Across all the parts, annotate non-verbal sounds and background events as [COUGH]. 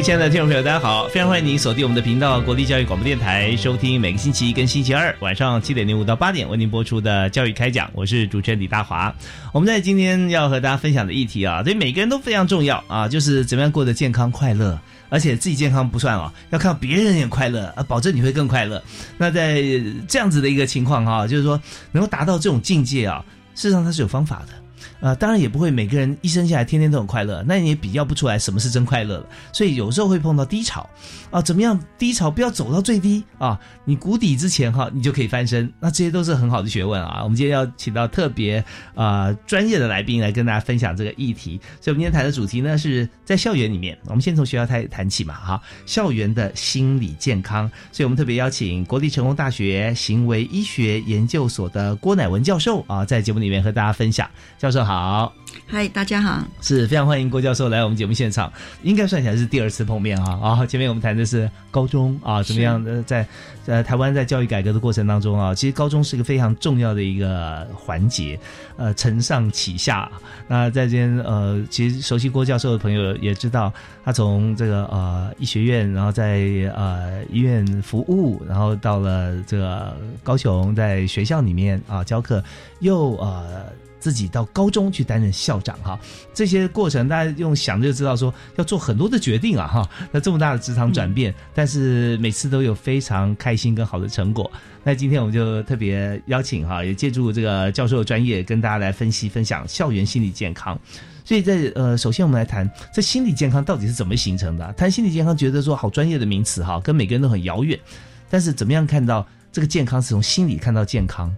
亲爱的听众朋友，大家好！非常欢迎您锁定我们的频道——国立教育广播电台，收听每个星期一跟星期二晚上七点零五到八点为您播出的教育开讲。我是主持人李大华。我们在今天要和大家分享的议题啊，对每个人都非常重要啊，就是怎么样过得健康快乐，而且自己健康不算哦，要看别人也快乐啊，保证你会更快乐。那在这样子的一个情况哈，就是说能够达到这种境界啊，事实上它是有方法的。呃，当然也不会每个人一生下来天天都很快乐，那你也比较不出来什么是真快乐了。所以有时候会碰到低潮，啊，怎么样低潮不要走到最低啊？你谷底之前哈，你就可以翻身。那这些都是很好的学问啊。我们今天要请到特别啊专业的来宾来跟大家分享这个议题。所以，我们今天谈的主题呢是在校园里面，我们先从学校谈谈起嘛，哈，校园的心理健康。所以我们特别邀请国立成功大学行为医学研究所的郭乃文教授啊，在节目里面和大家分享。授。好，嗨，大家好，是非常欢迎郭教授来我们节目现场，应该算起来是第二次碰面啊。啊，前面我们谈的是高中啊，怎么样的在呃台湾在教育改革的过程当中啊，其实高中是一个非常重要的一个环节，呃，承上启下。那在这边呃，其实熟悉郭教授的朋友也知道，他从这个呃医学院，然后在呃医院服务，然后到了这个高雄，在学校里面啊教课，又呃。自己到高中去担任校长哈，这些过程大家用想就知道说要做很多的决定啊哈。那这么大的职场转变，但是每次都有非常开心跟好的成果。那今天我们就特别邀请哈，也借助这个教授的专业，跟大家来分析分享校园心理健康。所以在呃，首先我们来谈这心理健康到底是怎么形成的？谈心理健康，觉得说好专业的名词哈，跟每个人都很遥远。但是怎么样看到这个健康是从心理看到健康？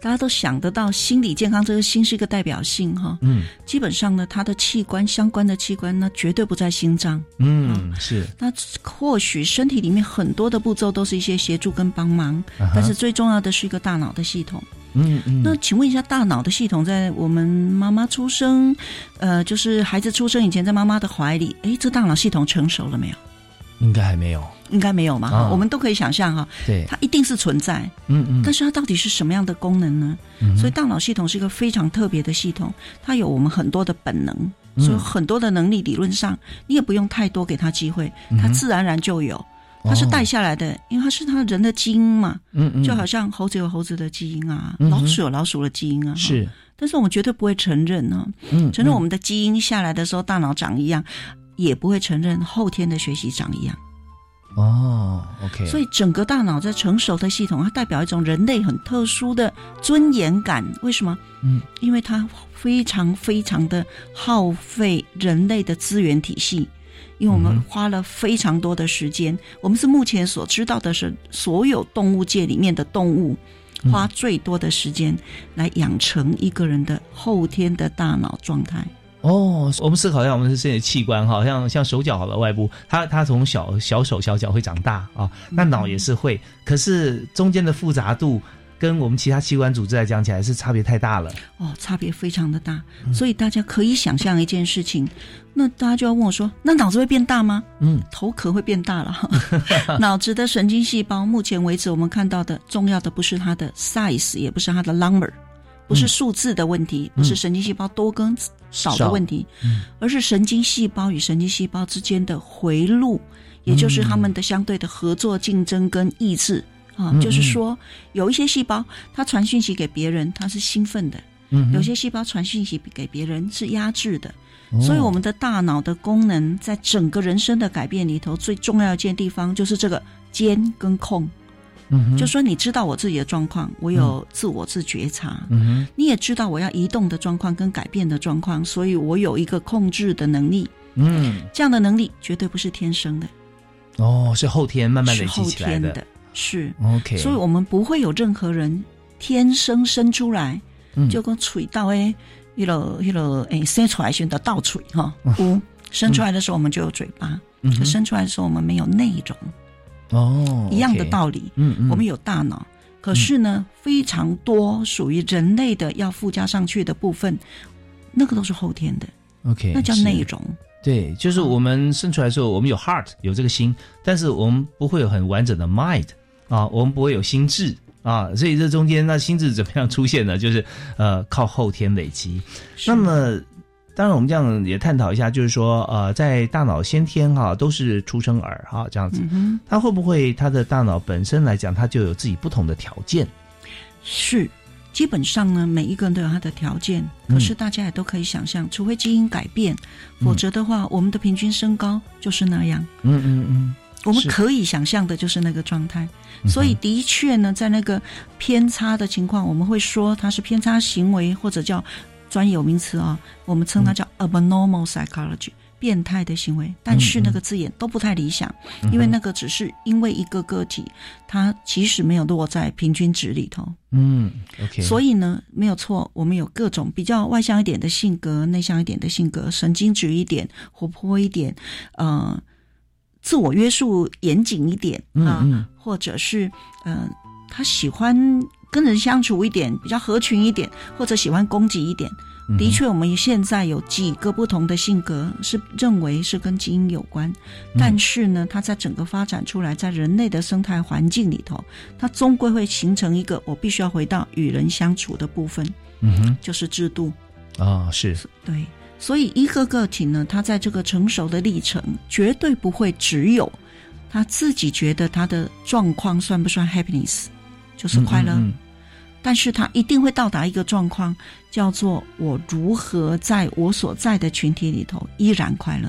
大家都想得到心理健康，这个心是一个代表性哈。嗯，基本上呢，它的器官相关的器官呢，绝对不在心脏。嗯，是。那或许身体里面很多的步骤都是一些协助跟帮忙，但是最重要的是一个大脑的系统。嗯嗯。那请问一下，大脑的系统在我们妈妈出生，呃，就是孩子出生以前，在妈妈的怀里，哎，这大脑系统成熟了没有？应该还没有。应该没有嘛？我们都可以想象哈，对，它一定是存在。嗯嗯。但是它到底是什么样的功能呢？所以大脑系统是一个非常特别的系统，它有我们很多的本能，所以很多的能力理论上你也不用太多给它机会，它自然而然就有。它是带下来的，因为它是它人的基因嘛。嗯嗯。就好像猴子有猴子的基因啊，老鼠有老鼠的基因啊。是。但是我们绝对不会承认呢。嗯。承认我们的基因下来的时候大脑长一样，也不会承认后天的学习长一样。哦，OK，所以整个大脑在成熟的系统，它代表一种人类很特殊的尊严感。为什么？嗯，因为它非常非常的耗费人类的资源体系，因为我们花了非常多的时间。我们是目前所知道的是所有动物界里面的动物花最多的时间来养成一个人的后天的大脑状态。哦，我们思考一下，我们的这些器官，哈，像像手脚好了，外部，它它从小小手小脚会长大啊，那脑也是会，可是中间的复杂度跟我们其他器官组织来讲起来是差别太大了。哦，差别非常的大，所以大家可以想象一件事情，那大家就要问我说，那脑子会变大吗？嗯，头壳会变大了。[LAUGHS] [LAUGHS] 脑子的神经细胞，目前为止我们看到的重要的不是它的 size，也不是它的 number。不是数字的问题，不是神经细胞多跟少的问题，而是神经细胞与神经细胞之间的回路，也就是他们的相对的合作、竞争跟意志啊。就是说，有一些细胞它传讯息给别人，它是兴奋的；有些细胞传讯息给别人是压制的。所以我们的大脑的功能，在整个人生的改变里头，最重要一件地方就是这个监跟控。就说你知道我自己的状况，我有自我自觉察，你也知道我要移动的状况跟改变的状况，所以我有一个控制的能力。嗯，这样的能力绝对不是天生的，哦，是后天慢慢累是后积起来的。天的，是。OK，所以我们不会有任何人天生生出来嗯。就跟嘴到诶，一个一个诶生出来选的倒嘴哈，无生出来的时候我们就有嘴巴，生出来的时候我们没有内容，哦，一样的道理。嗯嗯，我们有大脑，可是呢，非常多属于人类的要附加上去的部分，那个都是后天的，OK，那叫是内容。对，就是我们生出来的时候，我们有 heart 有这个心，但是我们不会有很完整的 mind 啊，我们不会有心智啊，所以这中间那心智怎么样出现呢？就是呃靠后天累积。那么当然我们这样也探讨一下，就是说呃在大脑先天哈、都是出生儿哈、这样子，嗯哼，它会不会他的大脑本身来讲，他就有自己不同的条件？是。基本上呢，每一个人都有他的条件，嗯可是大家也都可以想象，除非基因改变，否则的话，我们的平均身高就是那样。嗯嗯嗯，我们可以想象的就是那个状态，所以的确呢，在那个偏差的情况，我们会说它是偏差行为，或者叫专有名词啊、我们称它叫嗯 abnormal psychology，、变态的行为。但是那个字眼都不太理想，嗯因为那个只是因为一个个体，它其实没有落在平均值里头。嗯，OK，所以呢，没有错，我们有各种比较外向一点的性格，内向一点的性格，神经质一点，活泼一点，呃，自我约束严谨一点啊，或者是嗯、呃，他喜欢跟人相处一点，比较合群一点，或者喜欢攻击一点。嗯的确，我们现在有几个不同的性格是认为是跟基因有关，嗯。但是呢，它在整个发展出来，在人类的生态环境里头，它终归会形成一个我必须要回到与人相处的部分，嗯哼。就是制度。啊、是。对，所以一个个体呢，他在这个成熟的历程，绝对不会只有他自己觉得他的状况算不算 happiness，就是快乐。嗯嗯但是他一定会到达一个状况，叫做我如何在我所在的群体里头依然快乐。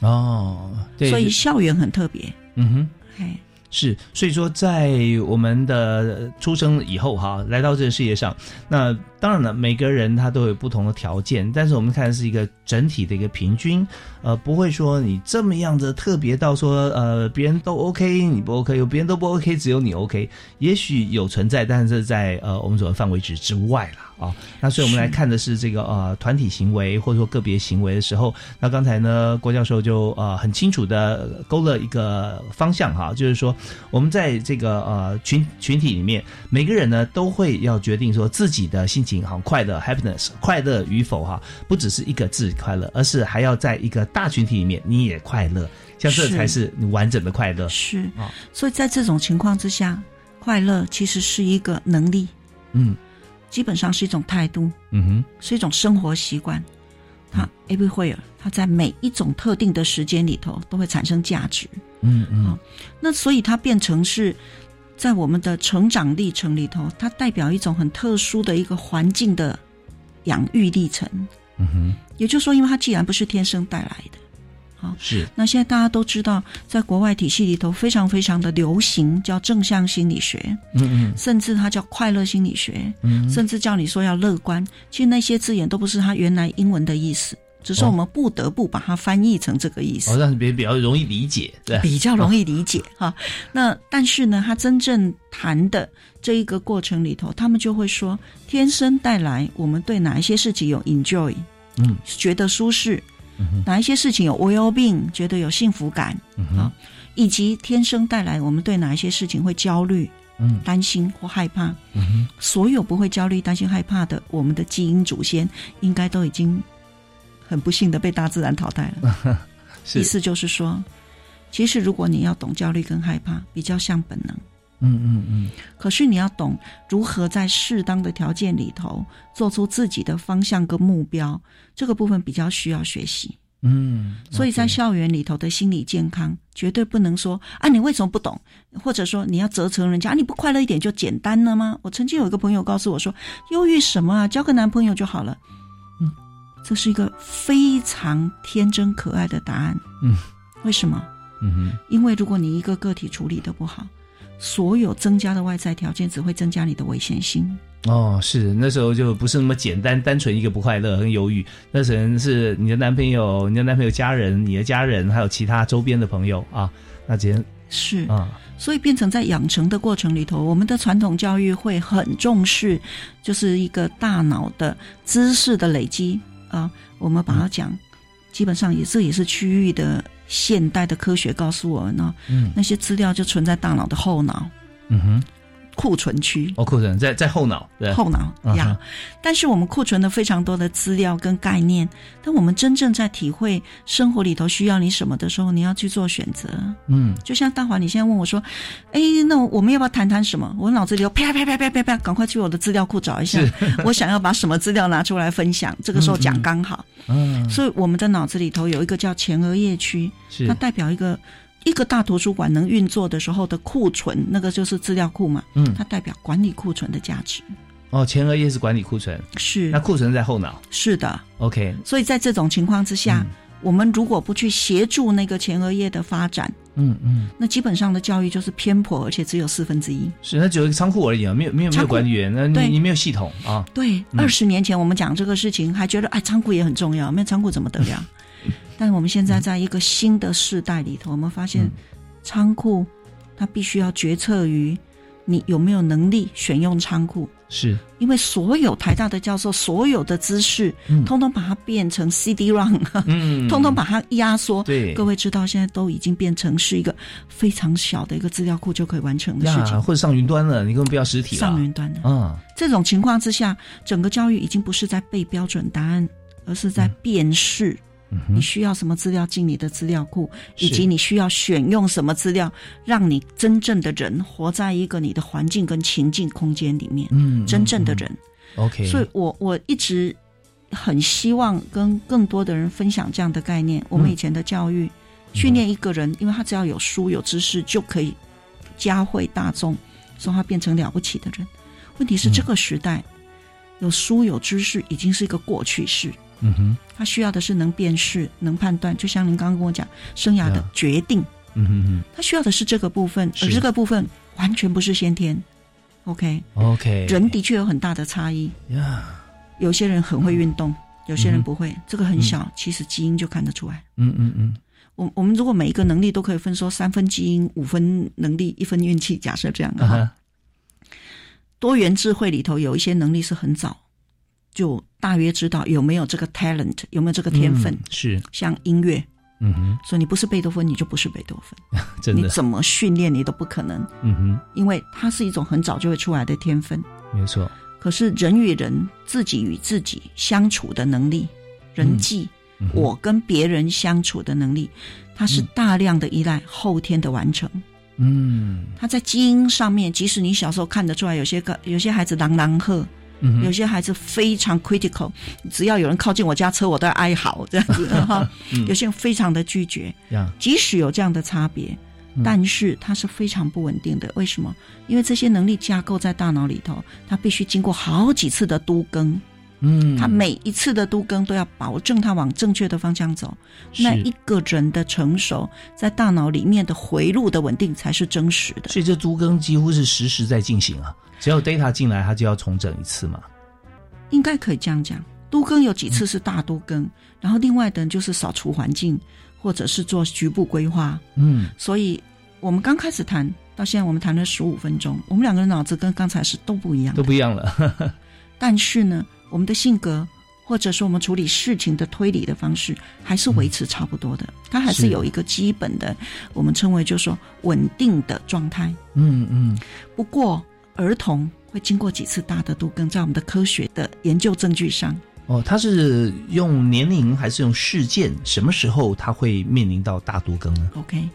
嗯哦，对，所以校园很特别，嗯哼。嘿，是，所以说在我们的出生以后哈，来到这个世界上，那当然了，每个人他都有不同的条件，但是我们看的是一个整体的一个平均，呃，不会说你这么样子特别到说呃别人都 OK 你不 OK，有别人都不 OK，只有你 OK，也许有存在，但是在呃我们所谓范围值之外了啊。那所以我们来看的是这个呃团体行为或者说个别行为的时候，那刚才呢郭教授就呃很清楚的勾勒一个方向哈，就是说我们在这个呃群群体里面，每个人呢都会要决定说自己的心情好快乐 happiness 快乐与否哈，不只是一个字快乐，而是还要在一个大群体里面你也快乐，像这才是你完整的快乐。是啊。所以在这种情况之下，快乐其实是一个能力，嗯基本上是一种态度，嗯哼是一种生活习惯。它 everywhere，它在每一种特定的时间里头都会产生价值。嗯嗯好那所以它变成是在我们的成长历程里头，它代表一种很特殊的一个环境的养育历程。嗯哼也就是说，因为它既然不是天生带来的，是那现在大家都知道，在国外体系里头非常非常的流行，叫正向心理学，嗯嗯甚至它叫快乐心理学，嗯甚至叫你说要乐观。其实那些字眼都不是它原来英文的意思，只是哦我们不得不把它翻译成这个意思。哦，让别人比较容易理解，对，比较容易理解哈。那但是呢，他真正谈的这一个过程里头，他们就会说，天生带来我们对哪一些事情有 enjoy，嗯觉得舒适，嗯哼哪一些事情有 well being，觉得有幸福感，嗯哼以及天生带来我们对哪一些事情会焦虑、嗯担心或害怕。嗯哼所有不会焦虑、担心、害怕的，我们的基因祖先应该都已经很不幸的被大自然淘汰了。[LAUGHS] 意思就是说，其实如果你要懂焦虑跟害怕，比较像本能。嗯嗯嗯可是你要懂如何在适当的条件里头做出自己的方向跟目标，这个部分比较需要学习。嗯，所以在校园里头的心理健康，绝对不能说啊，你为什么不懂，或者说你要责成人家，啊，你不快乐一点就简单了吗？我曾经有一个朋友告诉我说，忧郁什么啊，交个男朋友就好了。嗯，这是一个非常天真可爱的答案。嗯，为什么？嗯哼，因为如果你一个个体处理的不好，所有增加的外在条件只会增加你的危险性。哦，是那时候就不是那么简单，单纯一个不快乐、很忧郁，那可能是你的男朋友、你的男朋友家人、你的家人，还有其他周边的朋友啊，那这些是啊，所以变成在养成的过程里头，我们的传统教育会很重视，就是一个大脑的知识的累积啊。我们把它讲，基本上也这也是区域的现代的科学告诉我们呢、嗯那些资料就存在大脑的后脑嗯哼，库存区。哦，库存在在后脑，对，后脑嗯呀。哼，但是我们库存了非常多的资料跟概念，但我们真正在体会生活里头需要你什么的时候，你要去做选择。嗯。就像大华，你现在问我说：“哎，那我们要不要谈谈什么？”我脑子里头啪啪啪啪啪啪，赶快去我的资料库找一下，[LAUGHS] 我想要把什么资料拿出来分享。这个时候讲刚好，嗯，所以我们的脑子里头有一个叫前额叶区，是。它代表一个一个大图书馆能运作的时候的库存，那个就是资料库嘛，嗯。它代表管理库存的价值。哦，前额叶是管理库存，是。那库存在后脑。是的，，OK，所以在这种情况之下，嗯。我们如果不去协助那个前额叶的发展，嗯嗯，那基本上的教育就是偏颇，而且只有四分之一。是那只有一个仓库而已啊，没有没有没有管理员，那你你没有系统啊，对，嗯。二十年前我们讲这个事情，还觉得哎，仓库也很重要，没有仓库怎么得了？但是我们现在在一个新的世代里头，我们发现嗯。仓库它必须要决策于你有没有能力选用仓库，是，因为所有台大的教授所有的知识，嗯。通通把它变成 CD-ROM，、嗯，通通把它压缩。对。各位知道，现在都已经变成是一个非常小的一个资料库就可以完成的事，情，或者上云端了，你根本不要实体了，上云端的。嗯，这种情况之下，整个教育已经不是在背标准答案，而是在辨识你需要什么资料进你的资料库，以及你需要选用什么资料，让你真正的人活在一个你的环境跟情境空间里面，嗯，真正的嗯人。，OK，所以我我一直很希望跟更多的人分享这样的概念。我们以前的教育、训练一个人，因为他只要有书有知识就可以教会大众，说他变成了不起的人。问题是嗯这个时代、有书有知识已经是一个过去式，嗯哼，他需要的是能辨识、能判断。就像您刚刚跟我讲，生涯的决定，嗯哼哼。他需要的是这个部分，而这个部分完全不是先天。OK，，OK，人的确有很大的差异。呀，有些人很会运动，有些人不会，这个很小，嗯。其实基因就看得出来。嗯嗯嗯，我我们如果每一个能力都可以分说三分基因、五分能力、一分运气，假设这样的哈，多元智慧里头有一些能力是很早就大约知道有没有这个 talent，有没有这个天分，嗯是，像音乐。嗯哼，所以你不是贝多芬，你就不是贝多芬，[LAUGHS] 真的，你怎么训练你都不可能，嗯哼，因为它是一种很早就会出来的天分。没错，可是人与人自己与自己相处的能力、人际，我跟别人相处的能力，它是大量的依赖后天的完成。嗯。它在基因上面，即使你小时候看得出来，有些个有些孩子朗朗喝，嗯，有些孩子非常 critical，只要有人靠近我家车，我都要哀嚎这样子哈。[LAUGHS] 嗯有些人非常的拒绝，呀，即使有这样的差别，嗯但是它是非常不稳定的。为什么？因为这些能力架构在大脑里头，它必须经过好几次的都更，嗯，他每一次的都更都要保证他往正确的方向走。那一个人的成熟，在大脑里面的回路的稳定才是真实的。所以这都更几乎是实时在进行啊，只要 data 进来，他就要重整一次嘛。应该可以这样讲。都更有几次是大都更，然后另外的就是扫除环境，或者是做局部规划。嗯所以我们刚开始谈到现在，我们谈了十五分钟，我们两个人脑子跟刚才是都不一样都不一样了。[LAUGHS] 但是呢，我们的性格或者说我们处理事情的推理的方式，还是维持差不多的。它还是是有一个基本的，我们称为就是说稳定的状态。嗯嗯不过儿童会经过几次大的度更，在我们的科学的研究证据上，哦，他是用年龄还是用事件？什么时候他会面临到大度更呢？OK，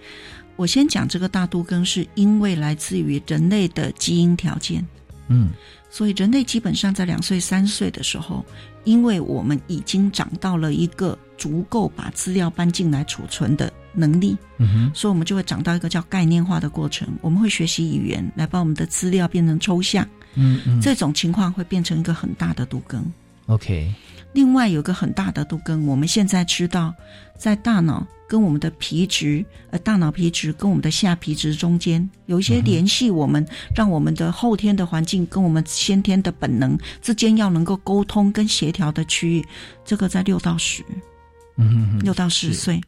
我先讲这个大度更，是因为来自于人类的基因条件。嗯所以人类基本上在两岁、三岁的时候，因为我们已经长到了一个足够把资料搬进来储存的能力，嗯哼，所以我们就会长到一个叫概念化的过程。我们会学习语言来把我们的资料变成抽象，嗯嗯，这种情况会变成一个很大的度更。OK，另外有个很大的度根，我们现在知道，在大脑跟我们的皮质，呃，大脑皮质跟我们的下皮质中间有一些联系，我们让我们的后天的环境跟我们先天的本能之间要能够沟通跟协调的区域，这个在六到十，嗯六到十岁。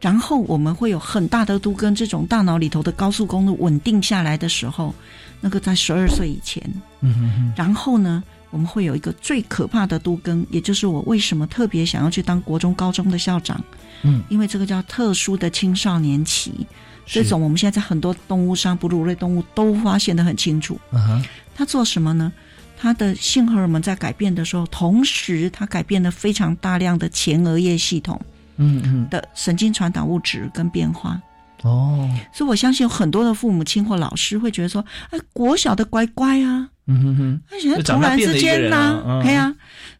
然后我们会有很大的都跟，这种大脑里头的高速公路稳定下来的时候，那个在十二岁以前。嗯哼哼，然后呢，我们会有一个最可怕的都根，也就是我为什么特别想要去当国中、高中的校长，嗯，因为这个叫特殊的青少年期，这是种我们现在在很多动物上哺乳类动物都发现的很清楚。嗯哼，它做什么呢？它的性荷尔蒙在改变的时候，同时它改变了非常大量的前额叶系统嗯嗯，的神经传导物质跟变化。哦，所以我相信有很多的父母亲或老师会觉得说：“哎，国小的乖乖啊，嗯哼哼，而且突然之间呐啊嗯，对啊，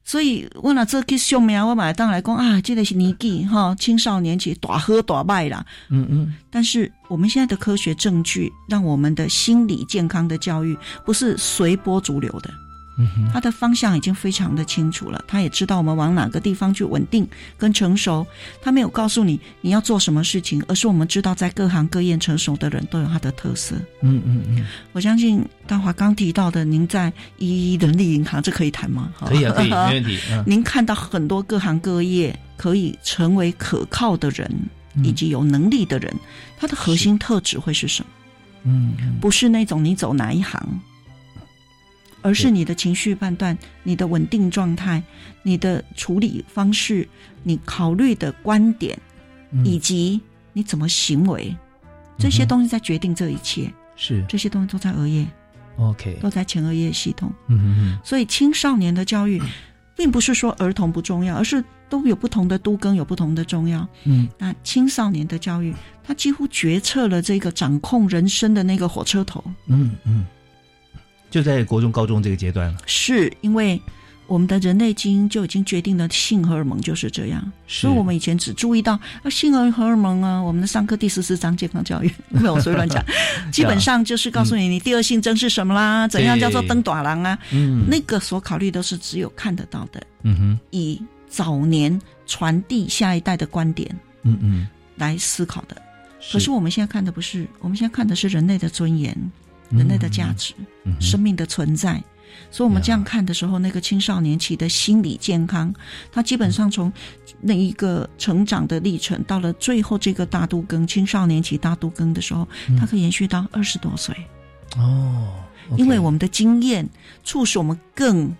所以我拿这去上面，我买当来讲啊，这个是年纪哈，青少年期大喝大卖啦。嗯嗯，但是我们现在的科学证据，让我们的心理健康的教育不是随波逐流的，嗯哼，它的方向已经非常的清楚了。他也知道我们往哪个地方去稳定跟成熟。他没有告诉你你要做什么事情，而是我们知道在各行各业成熟的人都有他的特色。嗯嗯嗯，我相信大华刚提到的，您在一一人力银行，这可以谈吗？[LAUGHS] 可以啊，可以，没问题。[LAUGHS] 嗯，您看到很多各行各业可以成为可靠的人，嗯以及有能力的人，他的核心特质会是什么？嗯嗯，不是那种你走哪一行，而是你的情绪判断、你的稳定状态、你的处理方式、你考虑的观点，嗯以及你怎么行为，这些东西在决定这一切。是这些东西都在额叶，OK，都在前额叶系统。嗯嗯嗯，所以青少年的教育，[CLEARS THROAT] 并不是说儿童不重要，而是都有不同的都更，有不同的重要。嗯那青少年的教育，他几乎决策了这个掌控人生的那个火车头，嗯嗯，就在国中、高中这个阶段了。是因为我们的人类基因就已经决定了性荷尔蒙就是这样，所以我们以前只注意到啊性荷尔蒙啊，我们的上课第十四章健康教育没有随便乱讲，[LAUGHS] 基本上就是告诉你你第二性征是什么啦，怎样叫做登短郎啊，嗯。那个所考虑都是只有看得到的，嗯哼。以早年传递下一代的观点嗯嗯，来思考的。可是我们现在看的不是，我们现在看的是人类的尊严、嗯人类的价值、生命的存在。所以，我们这样看的时候，那个青少年期的心理健康，他基本上从那一个成长的历程，到了最后这个大都更青少年期大都更的时候，嗯它可以延续到二十多岁。哦，因为我们的经验促使我们更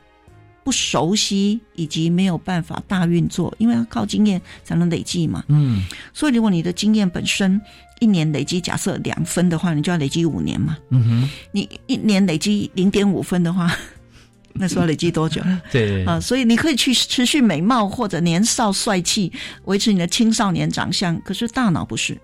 不熟悉，以及没有办法大运作，因为要靠经验才能累积嘛。嗯所以，如果你的经验本身一年累积假设两分的话，你就要累积五年嘛。嗯哼，你一年累积零点五分的话，[LAUGHS] 那时候累积多久？[LAUGHS] 对啊，所以你可以去持续美貌或者年少帅气，维持你的青少年长相。可是大脑不是，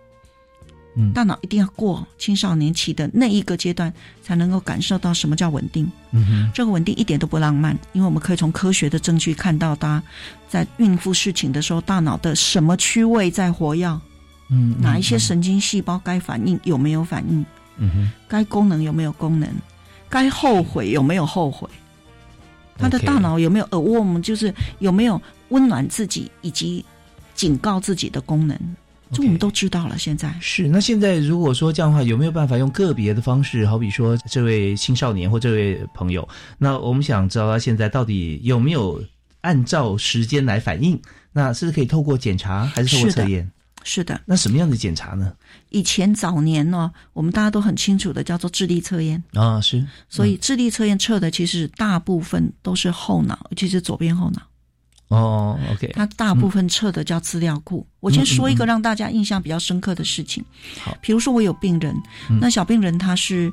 嗯。大脑一定要过青少年期的那一个阶段，才能够感受到什么叫稳定。嗯哼，这个稳定一点都不浪漫，因为我们可以从科学的证据看到，他在孕妇事情的时候，大脑的什么区位在活跃，嗯，哪一些神经细胞该反应有没有反应，嗯哼，该功能有没有功能，该后悔有没有后悔，他的大脑有没有耳蜗，就是有没有温暖自己以及警告自己的功能，这我们都知道了。现在是，那现在如果说这样的话，有没有办法用个别的方式，好比说这位青少年或这位朋友，那我们想知道他现在到底有没有按照时间来反应？那是可以透过检查，还是透过测验？是的，那什么样的检查呢？以前早年呢、我们大家都很清楚的叫做智力测验。啊，是，所以智力测验测的其实大部分都是后脑，尤其是左边后脑。哦，OK，它大部分测的叫资料库。我先说一个让大家印象比较深刻的事情。好。比如说我有病人，嗯。那小病人他是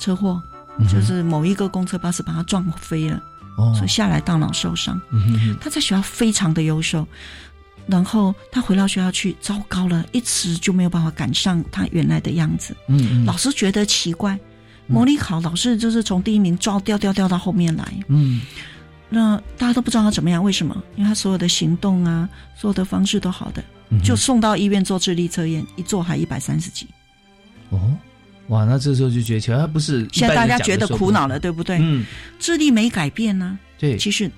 车祸，嗯就是某一个公车巴士把他撞飞了，哦。所以下来大脑受伤。他在学校非常的优秀，然后他回到学校去，糟糕了，一直就没有办法赶上他原来的样子。嗯嗯，老师觉得奇怪，模拟考老师就是从第一名抓掉掉掉到后面来，嗯那大家都不知道他怎么样，为什么？因为他所有的行动啊，所有的方式都好的，嗯就送到医院做智力测验，一做还一百三十几。哦，哇，那这时候就觉得，其实他不是现在大家觉得苦恼了，对不对？嗯，智力没改变呢、对，其实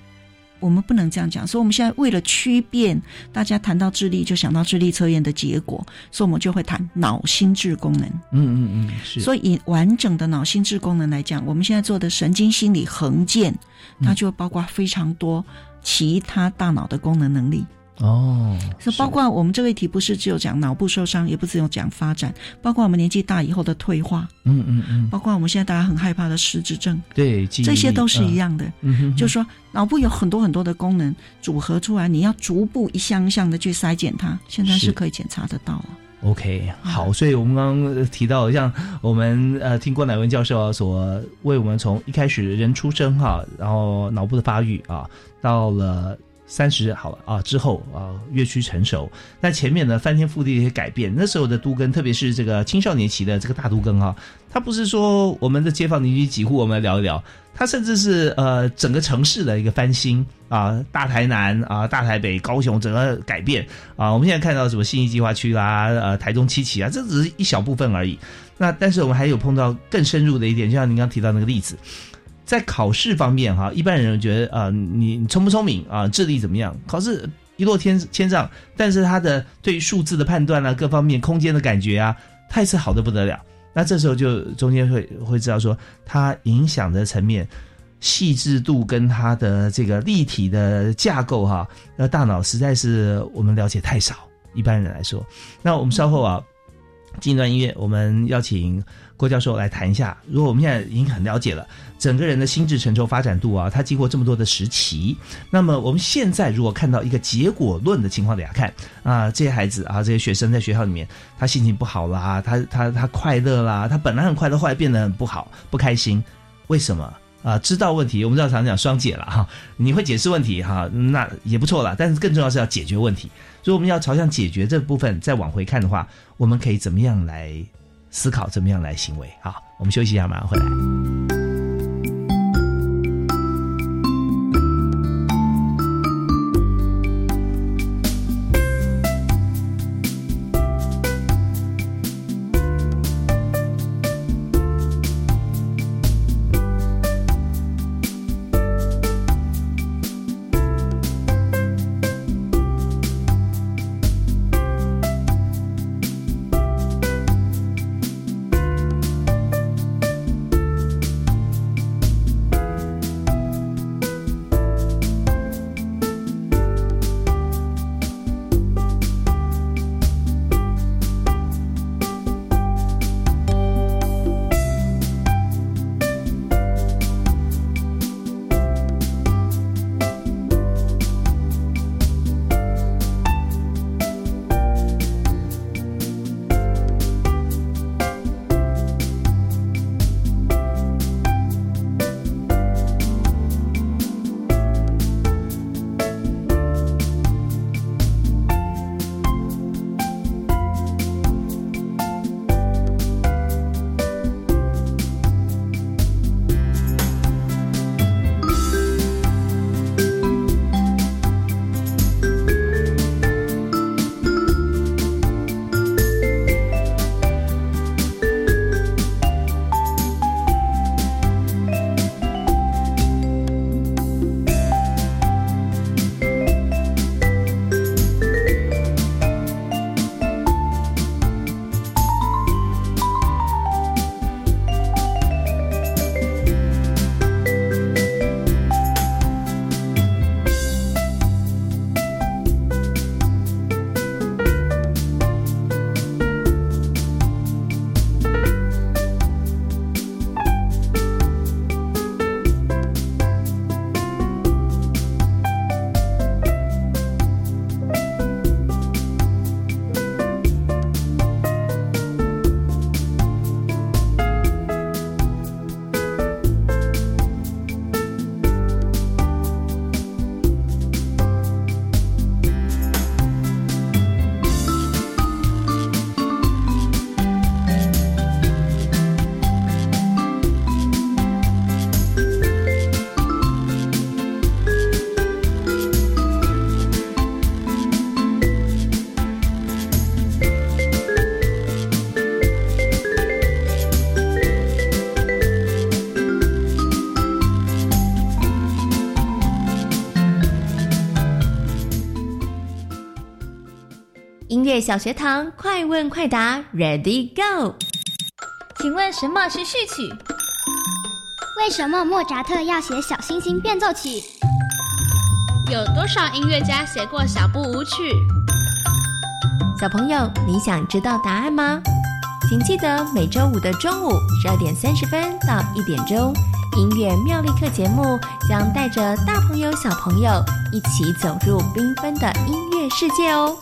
我们不能这样讲，所以我们现在为了区变，大家谈到智力就想到智力测验的结果，所以我们就会谈脑心智功能。嗯嗯嗯，是。所以以完整的脑心智功能来讲，我们现在做的神经心理横件，它就包括非常多其他大脑的功能能力。哦，是包括我们这个题不是只有讲脑部受伤，也不只有讲发展，包括我们年纪大以后的退化，嗯嗯嗯，包括我们现在大家很害怕的失智症，对，这些都是一样的。嗯。哼，就是说脑部有很多很多的功能组合出来，你要逐步一项一项的去筛检它，现在是可以检查得到了。OK，好，所以我们刚刚提到，像我们呃听郭乃文教授所为我们从一开始人出生哈，然后脑部的发育啊，到了。三十好了啊，之后啊，越趋成熟。那前面呢，翻天覆地的一些改变，那时候的都更，特别是这个青少年期的这个大都更啊，它不是说我们的街坊邻居几户我们来聊一聊，它甚至是呃整个城市的一个翻新啊，大台南啊，大台北、高雄整个改变啊。我们现在看到什么新义计划区啦，呃，台中七期啊，这只是一小部分而已。那但是我们还有碰到更深入的一点，就像您刚提到那个例子。在考试方面，哈，一般人觉得啊，你聪不聪明啊，智力怎么样？考试一落千千丈，但是他的对数字的判断啊，各方面空间的感觉啊，他也是好的不得了。那这时候就中间会会知道说，它影响的层面细致度跟它的这个立体的架构哈，那大脑实在是我们了解太少。一般人来说，那我们稍后啊，进一段音乐，我们邀请。郭教授来谈一下，如果我们现在已经很了解了整个人的心智成熟发展度啊，他经过这么多的时期，那么我们现在如果看到一个结果论的情况底下看啊，这些孩子啊，这些学生在学校里面，他心情不好啦，他他他快乐啦，他本来很快乐，后来变得很不好，不开心，为什么啊？知道问题，我们知道常讲双解了哈，你会解释问题哈，那也不错了，但是更重要是要解决问题，所以我们要朝向解决这部分再往回看的话，我们可以怎么样来？思考怎么样来行为？好，我们休息一下，马上回来。小学堂快问快答，Ready Go！请问什么是序曲？为什么莫扎特要写小星星变奏曲？有多少音乐家写过小步舞曲？小朋友，你想知道答案吗？请记得每周五的中午十二点三十分到一点钟，音乐妙力课节目将带着大朋友小朋友一起走入缤纷的音乐世界哦。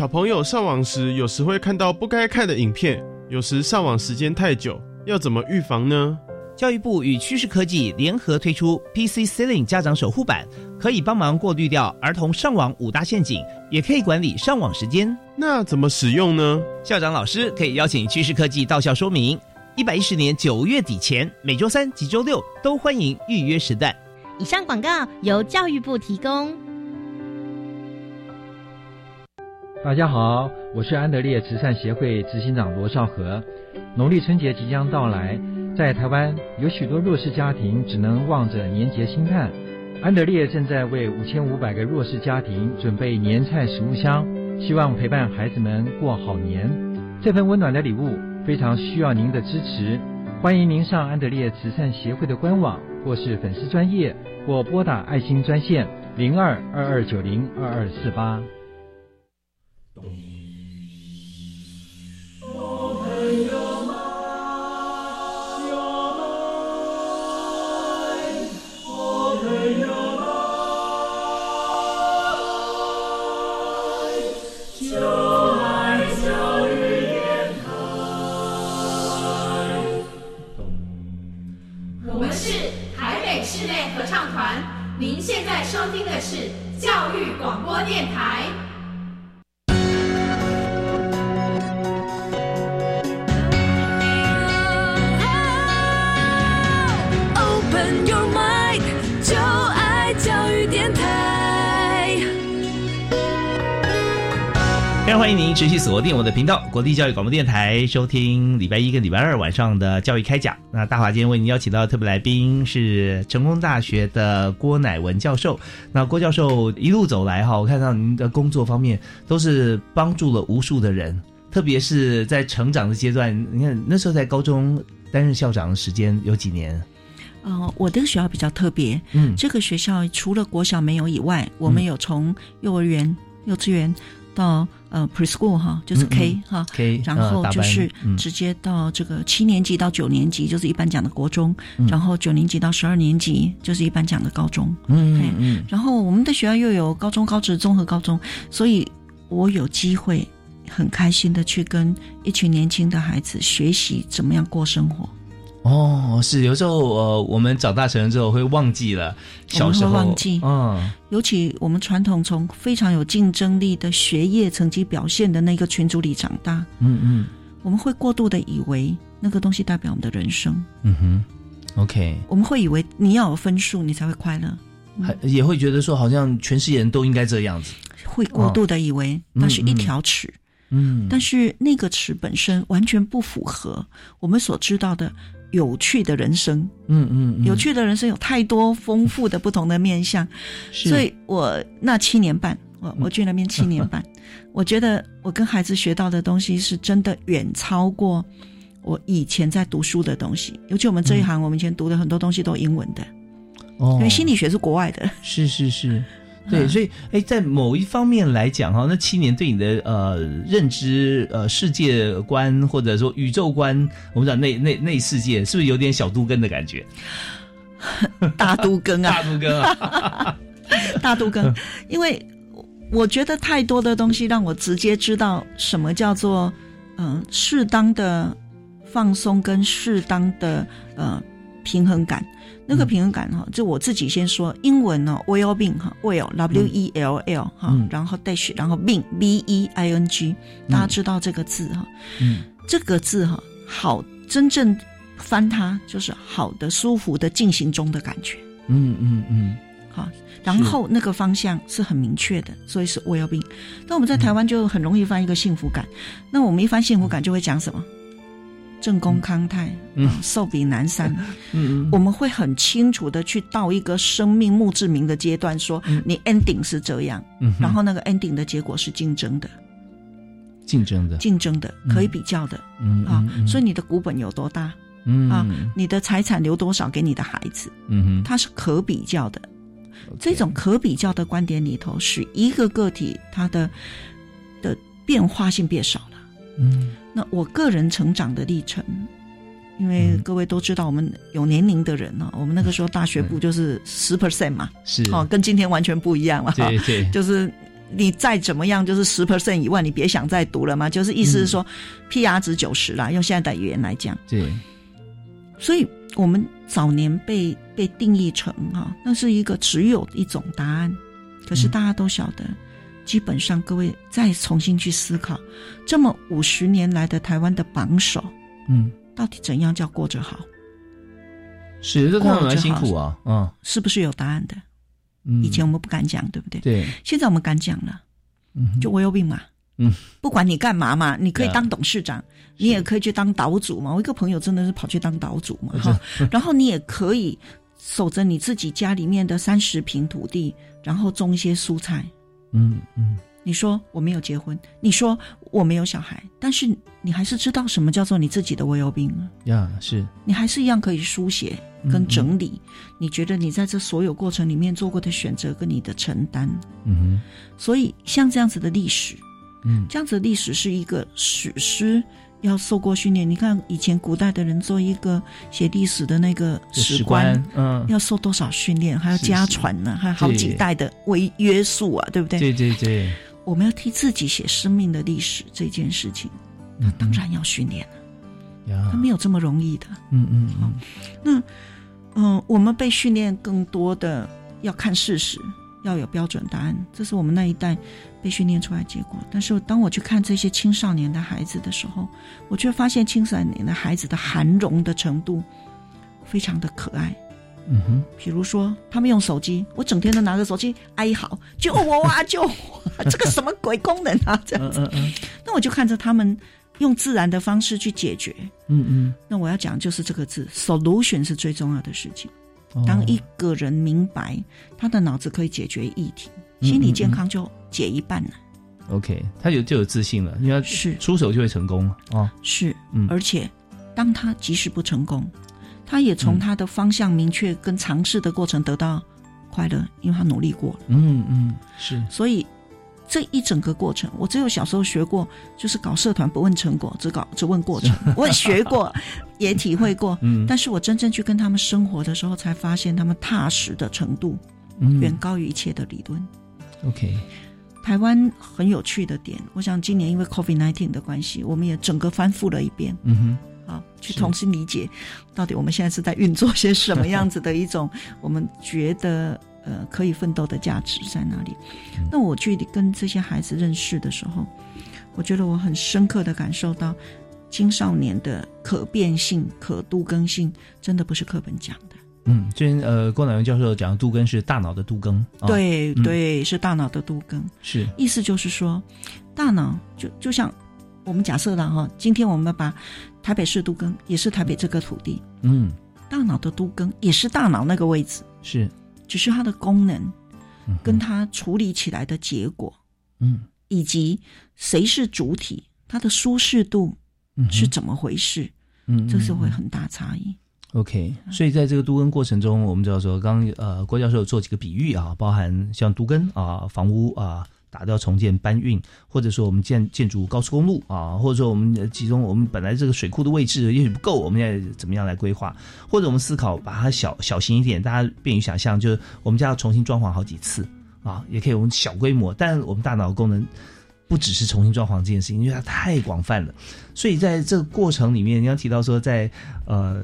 小朋友上网时，有时会看到不该看的影片，有时上网时间太久，要怎么预防呢？教育部与趋势科技联合推出 PC Ceiling 家长守护版，可以帮忙过滤掉儿童上网五大陷阱，也可以管理上网时间。那怎么使用呢？校长老师可以邀请趋势科技到校说明。一百一十年九月底前，每周三及周六都欢迎预约时段。以上广告由教育部提供。大家好，我是安德烈慈善协会执行长罗少和。农历春节即将到来。在台湾，有许多弱势家庭只能望着年节心叹。安德烈正在为五千五百个弱势家庭准备年菜食物箱，希望陪伴孩子们过好年。这份温暖的礼物非常需要您的支持，欢迎您上安德烈慈善协会的官网，或是粉丝专业，或拨打爱心专线零二二二九零二二四八。the。我们是海北室内合唱团，您现在收听的是教育广播电台。欢迎您持续锁定我的频道——国立教育广播电台，收听礼拜一跟礼拜二晚上的教育开讲。那大华今天为您邀请到的特别来宾是成功大学的郭乃文教授。那郭教授一路走来哈，我看到您的工作方面都是帮助了无数的人，特别是在成长的阶段。你看那时候在高中担任校长的时间有几年？呃，我的学校比较特别，嗯，这个学校除了国小没有以外，我们有从幼儿园、幼稚园。到呃 preschool 哈，就是 K 哈，K，然后就是直接到这个七年级到九年级，就是一般讲的国中，然后九年级到十二年级就是一般讲的高中，嗯嗯，然后我们的学校又有高中、高职、综合高中，所以我有机会很开心的去跟一群年轻的孩子学习怎么样过生活。哦，是有时候呃，我们长大成人之后会忘记了小时候，忘记，嗯，尤其我们传统从非常有竞争力的学业成绩表现的那个群组里长大，嗯嗯，我们会过度的以为那个东西代表我们的人生，嗯哼，OK，我们会以为你要有分数你才会快乐，还也会觉得说好像全世界人都应该这样子，会过度的以为那是一条尺，嗯，但是那个尺本身完全不符合我们所知道的。有趣的人生，嗯嗯，有趣的人生有太多丰富的不同的面相，[LAUGHS] 所以我那七年半，我我去那边七年半，[LAUGHS] 我觉得我跟孩子学到的东西是真的远超过我以前在读书的东西，尤其我们这一行，我们以前读的很多东西都英文的，哦，因为心理学是国外的，是是是。对，所以哎，在某一方面来讲哈，那七年对你的呃认知呃世界观或者说宇宙观，我们讲内内内世界，是不是有点小都根的感觉？[LAUGHS] 大都根啊，大都根啊，[LAUGHS] 大都根，因为我觉得太多的东西让我直接知道什么叫做嗯适当的放松跟适当的呃平衡感。那个平衡感哈，就我自己先说英文呢，well being 哈，well w e l l 哈，然后 dash，然后 being b e i n g，大家知道这个字哈，嗯，这个字哈，好，真正翻它就是好的、舒服的进行中的感觉，嗯嗯嗯，好，然后那个方向是很明确的，所以是 well being。那我们在台湾就很容易翻一个幸福感，那我们一翻幸福感就会讲什么？正宫康泰，嗯，寿比南山，[LAUGHS] 嗯嗯，我们会很清楚的去到一个生命墓志铭的阶段，说你 ending 是这样，嗯，然后那个 ending 的结果是竞争的，竞争的，竞争的，可以比较的，嗯啊，所以你的股本有多大，嗯。啊，你的财产留多少给你的孩子，嗯哼，它是可比较的，这种可比较的观点里头，使一个个体它的的变化性变少了，嗯，那我个人成长的历程。因为各位都知道，我们有年龄的人呢，我们那个时候大学部就是 [LAUGHS] 十 percent 嘛，是。哦，跟今天完全不一样了，对对，就是你再怎么样，就是十 percent 以外，你别想再读了嘛，就是意思是说，PR 值九十啦，用现在的语言来讲，对，所以我们早年被被定义成哈，那是一个只有一种答案，可是大家都晓得，基本上各位再重新去思考，这么五十年来的台湾的榜首，嗯。到底怎样叫过着好？是，这他们蛮辛苦啊，嗯，是不是有答案的？嗯，以前我们不敢讲，对不对？对，现在我们敢讲了，嗯，就我有病嘛，嗯，不管你干嘛嘛，你可以当董事长，你也可以去当岛主嘛。我一个朋友真的是跑去当岛主嘛，哈，然后你也可以守着你自己家里面的三十平土地，然后种一些蔬菜，嗯嗯。你说我没有结婚，你说我没有小孩，但是你还是知道什么叫做你自己的 well being 啊？呀，是你还是一样可以书写跟整理。你觉得你在这所有过程里面做过的选择跟你的承担，嗯哼。所以像这样子的历史，嗯，这样子的历史是一个史诗，要受过训练。你看以前古代的人做一个写历史的那个史官，嗯，要受多少训练，还要家传呢，还有好几代的为约束啊，对不对？对对对。我们要替自己写生命的历史这件事情，那当然要训练了，它没有这么容易的。嗯嗯嗯。那嗯，我们被训练更多的要看事实，要有标准答案，这是我们那一代被训练出来结果。但是当我去看这些青少年的孩子的时候，我却发现青少年的孩子的涵容的程度非常的可爱。嗯哼，比如说他们用手机，我整天都拿着手机哀嚎，救我啊，救我！这个什么鬼功能啊？这样子，嗯嗯那我就看着他们用自然的方式去解决。嗯嗯，那我要讲就是这个字，solution 是最重要的事情。哦当一个人明白他的脑子可以解决议题，心理健康就解一半了。OK，他有就有自信了，因为他是出手就会成功哦。是，嗯，而且当他即使不成功。他也从他的方向明确跟尝试的过程得到快乐，因为他努力过了。嗯嗯，是。所以这一整个过程，我只有小时候学过，就是搞社团不问成果，只搞只问过程。[LAUGHS] 我也学过，也体会过。[LAUGHS] 嗯，但是我真正去跟他们生活的时候，才发现他们踏实的程度远高于一切的理论。OK，台湾很有趣的点，我想今年因为 COVID nineteen 的关系，我们也整个翻覆了一遍。嗯哼。啊，去重新理解，到底我们现在是在运作些什么样子的一种，我们觉得呃可以奋斗的价值在哪里？那我去跟这些孩子认识的时候，我觉得我很深刻的感受到，青少年的可变性、可度更性，真的不是课本讲的。嗯，之前呃，郭乃文教授讲的杜根是大脑的度根，哦、对对，是大脑的度根，是。意思就是说，大脑就就像。我们假设了哈，今天我们把台北市都更也是台北这个土地，嗯，大脑的都更也是大脑那个位置，是，只是它的功能，跟它处理起来的结果，嗯，以及谁是主体，它的舒适度是怎么回事，嗯，这是会很大差异。OK，所以在这个都根过程中，我们知道说，刚呃郭教授做几个比喻啊，包含像都根啊、房屋啊。打掉重建搬运，或者说我们建建筑高速公路啊，或者说我们集中我们本来这个水库的位置也许不够，我们要怎么样来规划？或者我们思考把它小小型一点，大家便于想象，就是我们家要重新装潢好几次啊，也可以我们小规模，但我们大脑功能不只是重新装潢这件事情，因为它太广泛了。所以在这个过程里面，你要提到说，在呃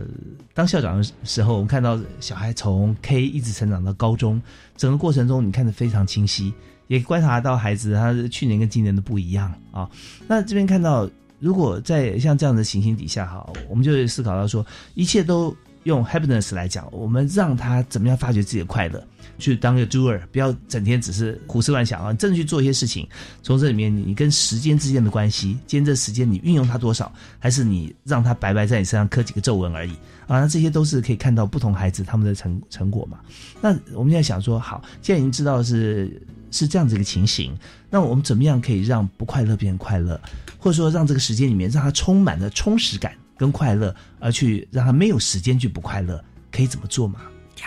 当校长的时候，我们看到小孩从 K 一直成长到高中，整个过程中你看得非常清晰。也观察到孩子他去年跟今年的不一样啊。那这边看到，如果在像这样的情形底下哈，我们就会思考到说，一切都用 happiness 来讲，我们让他怎么样发掘自己的快乐，去当个 doer，不要整天只是胡思乱想啊，真的去做一些事情。从这里面，你跟时间之间的关系，今天这时间你运用它多少，还是你让他白白在你身上刻几个皱纹而已啊？那这些都是可以看到不同孩子他们的成成果嘛。那我们现在想说，好，现在已经知道是是这样子一个情形，那我们怎么样可以让不快乐变成快乐，或者说让这个时间里面让他充满了充实感？跟快乐，而去让他没有时间去不快乐，可以怎么做吗？呀，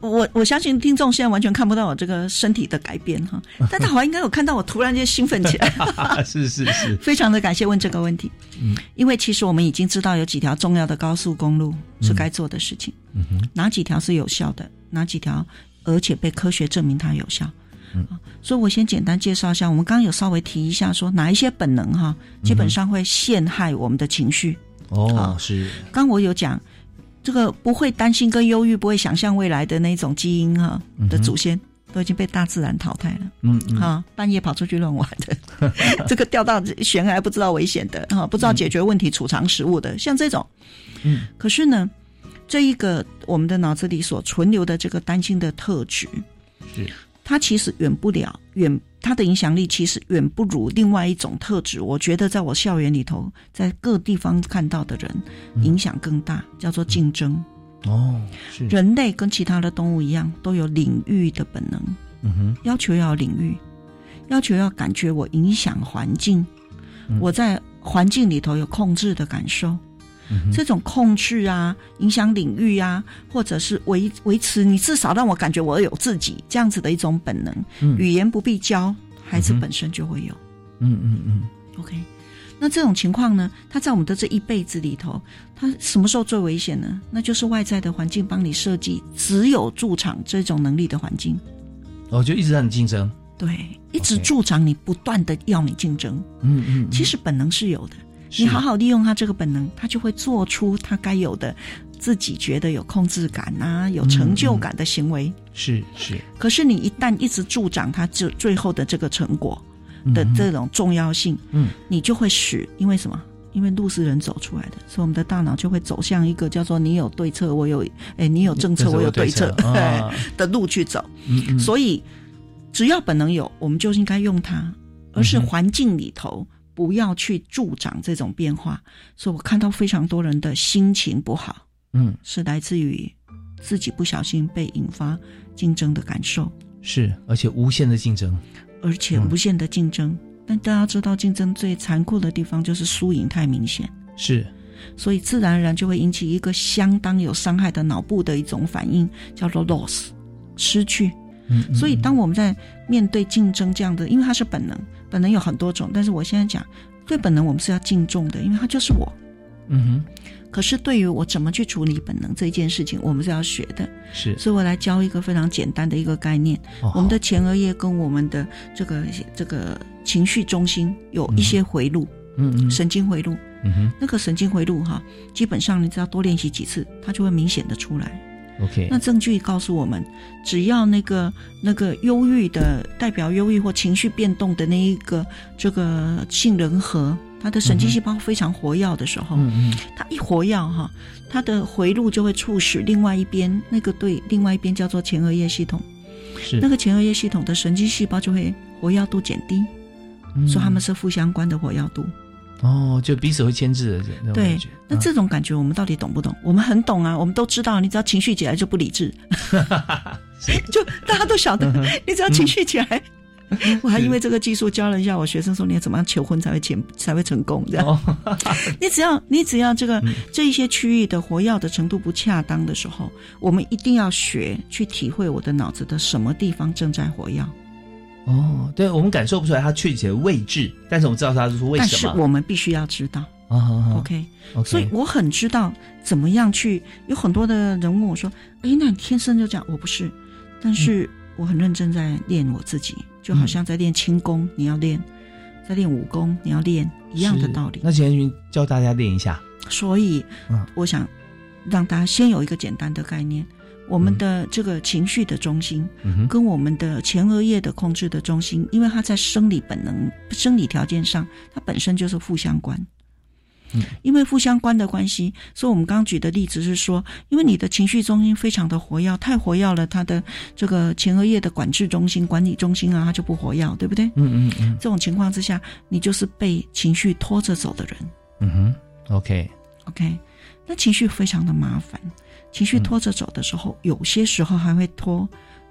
我我相信听众现在完全看不到我这个身体的改变哈，[LAUGHS] 但他好像应该有看到我突然间兴奋起来。是 [LAUGHS] 是是，[LAUGHS] 非常的感谢问这个问题。嗯，因为其实我们已经知道有几条重要的高速公路是该做的事情。嗯哼，哪几条是有效的？哪几条而且被科学证明它有效？嗯，所以我先简单介绍一下，我们刚刚有稍微提一下，说哪一些本能哈，基本上会陷害我们的情绪。哦，是。刚我有讲，这个不会担心跟忧郁，不会想象未来的那种基因哈的祖先，都已经被大自然淘汰了。嗯嗯。哈，半夜跑出去乱玩的，[LAUGHS] 这个掉到悬崖不知道危险的哈，不知道解决问题储藏食物的，像这种。嗯。可是呢，这一个我们的脑子里所存留的这个担心的特质，是它其实远不了远。它的影响力其实远不如另外一种特质。我觉得在我校园里头，在各地方看到的人影响更大，叫做竞争。哦，是人类跟其他的动物一样，都有领域的本能。嗯哼，要求要领域，要求要感觉我影响环境，我在环境里头有控制的感受。这种控制啊，影响领域啊，或者是维维持，你至少让我感觉我有自己这样子的一种本能。语言不必教，孩子本身就会有。嗯嗯嗯。OK，那这种情况呢，他在我们的这一辈子里头，他什么时候最危险呢？那就是外在的环境帮你设计只有驻场这种能力的环境。哦，就一直让你竞争。对，一直助长你，不断的要你竞争。嗯嗯。其实本能是有的。你好好利用他这个本能，他就会做出他该有的，自己觉得有控制感啊、有成就感的行为。是是。可是你一旦一直助长他这最后的这个成果的这种重要性，嗯，你就会使因为什么？因为路是人走出来的，所以我们的大脑就会走向一个叫做“你有对策，我有哎，你有政策，我有对策” [LAUGHS] 的路去走。嗯，所以只要本能有，我们就应该用它，而是环境里头。不要去助长这种变化，所以我看到非常多人的心情不好，嗯，是来自于自己不小心被引发竞争的感受，是，而且无限的竞争，而且无限的竞争。但大家知道，竞争最残酷的地方就是输赢太明显，是，所以自然而然就会引起一个相当有伤害的脑部的一种反应，叫做 loss，失去。嗯，所以当我们在面对竞争这样的，因为它是本能。本能有很多种，但是我现在讲对本能，我们是要敬重的，因为它就是我。嗯哼。可是对于我怎么去处理本能这一件事情，我们是要学的。是。所以我来教一个非常简单的一个概念：我们的前额叶跟我们的这个这个情绪中心有一些回路，嗯嗯，神经回路。嗯哼。那个神经回路哈，基本上你只要多练习几次，它就会明显的出来。OK，那证据告诉我们，只要那个那个忧郁的代表忧郁或情绪变动的那一个这个杏仁核，它的神经细胞非常活跃的时候，嗯嗯，它一活跃哈，它的回路就会促使另外一边那个对另外一边叫做前额叶系统，是。那个前额叶系统的神经细胞就会活跃度减低，所以他们是负相关的活跃度。哦，就彼此会牵制的对，那这种感觉我们到底懂不懂？我们很懂啊，我们都知道，你只要情绪起来就不理智，[LAUGHS] [LAUGHS] 就大家都晓得，你只要情绪起来，我还因为这个技术教了一下我学生说，你要怎么样求婚才会成才会成功这样。[LAUGHS] 你只要你只要这个这一些区域的活跃的程度不恰当的时候，我们一定要学去体会我的脑子的什么地方正在活跃。哦，对，我们感受不出来它确切的位置，但是我们知道它是为什么。但是我们必须要知道。哦，OK，所以我很知道怎么样去。有很多的人问我说：“哎，那你天生就这样？”我不是，但是我很认真在练我自己，就好像在练轻功，你要练；在练武功，你要练，一样的道理。那钱云教大家练一下。所以，我想让大家先有一个简单的概念。我们的这个情绪的中心，跟我们的前额叶的控制的中心，因为它在生理本能、生理条件上，它本身就是负相关。嗯，因为负相关的关系，所以我们刚刚举的例子是说，因为你的情绪中心非常的活跃，太活跃了，它的这个前额叶的管制中心、管理中心啊，它就不活跃，对不对？嗯嗯嗯。这种情况之下，你就是被情绪拖着走的人。嗯哼，OK OK，那情绪非常的麻烦，情绪拖着走的时候，有些时候还会拖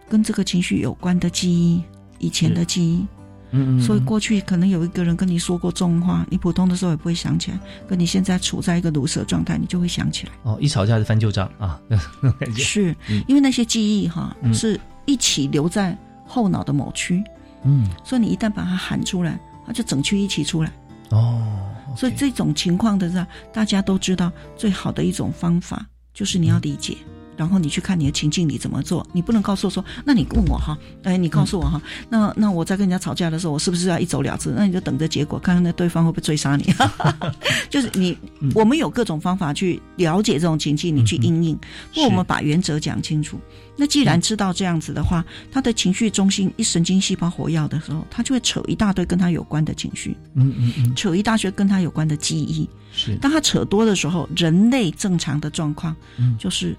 跟这个情绪有关的记忆，以前的记忆。嗯嗯，所以过去可能有一个人跟你说过重话，你普通的时候也不会想起来，跟你现在处在一个堵塞状态，你就会想起来。哦，一吵架就翻旧账啊，那种感觉是 [LAUGHS] 因为那些记忆哈，是一起留在后脑的某区，嗯，所以你一旦把它喊出来，它就整区一起出来。哦，所以这种情况的让大家都知道，最好的一种方法就是你要理解。然后你去看你的情境，你怎么做？你不能告诉我说，那你问我哈，哎，你告诉我哈，那那我在跟人家吵架的时候，我是不是要一走了之？那你就等着结果，看看那对方会不会追杀你。[LAUGHS] 就是你，我们有各种方法去了解这种情境，你去应应。不过我们把原则讲清楚。那既然知道这样子的话，他的情绪中心一神经细胞活跃的时候，他就会扯一大堆跟他有关的情绪，嗯嗯嗯，扯一大堆跟他有关的记忆。是，当他扯多的时候，人类正常的状况，嗯，就是。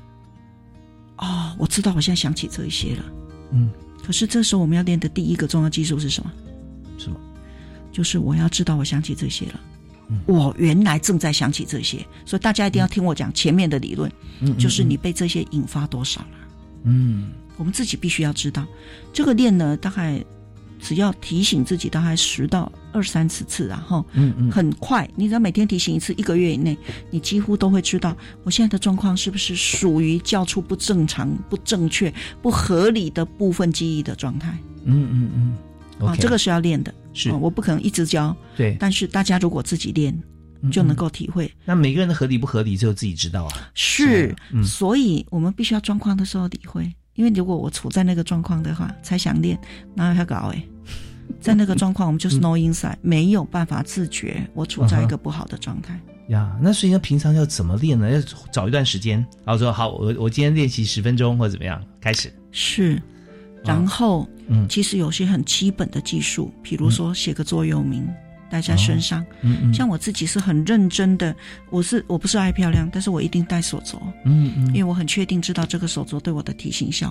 哦，我知道，我现在想起这一些了。嗯，可是这时候我们要练的第一个重要技术是什么？什么？就是我要知道我想起这些了。嗯，我原来正在想起这些，所以大家一定要听我讲前面的理论。嗯，就是你被这些引发多少了？嗯，我们自己必须要知道。这个练呢，大概只要提醒自己大概十到二三十次，然后，嗯嗯，很快，你只要每天提醒一次，一个月以内，你几乎都会知道我现在的状况是不是属于叫出不正常、不正确、不合理的部分记忆的状态。嗯嗯嗯，啊，这个是要练的，是我不可能一直教。对，但是大家如果自己练，就能够体会。那每个人的合理不合理，只有自己知道啊。是，所以我们必须要状况的时候理会。因为如果我处在那个状况的话，才想练，哪有他搞哎？[LAUGHS] 在那个状况，我们就是 no inside，没有办法自觉，我处在一个不好的状态。呀，那所以呢，平常要怎么练呢？要找一段时间，然后说好，我我今天练习十分钟或者怎么样，开始。是，然后嗯，其实有些很基本的技术，比如说写个座右铭带在身上。嗯嗯，像我自己是很认真的，我是我不是爱漂亮，但是我一定戴手镯。嗯嗯，因为我很确定知道这个手镯对我的提醒效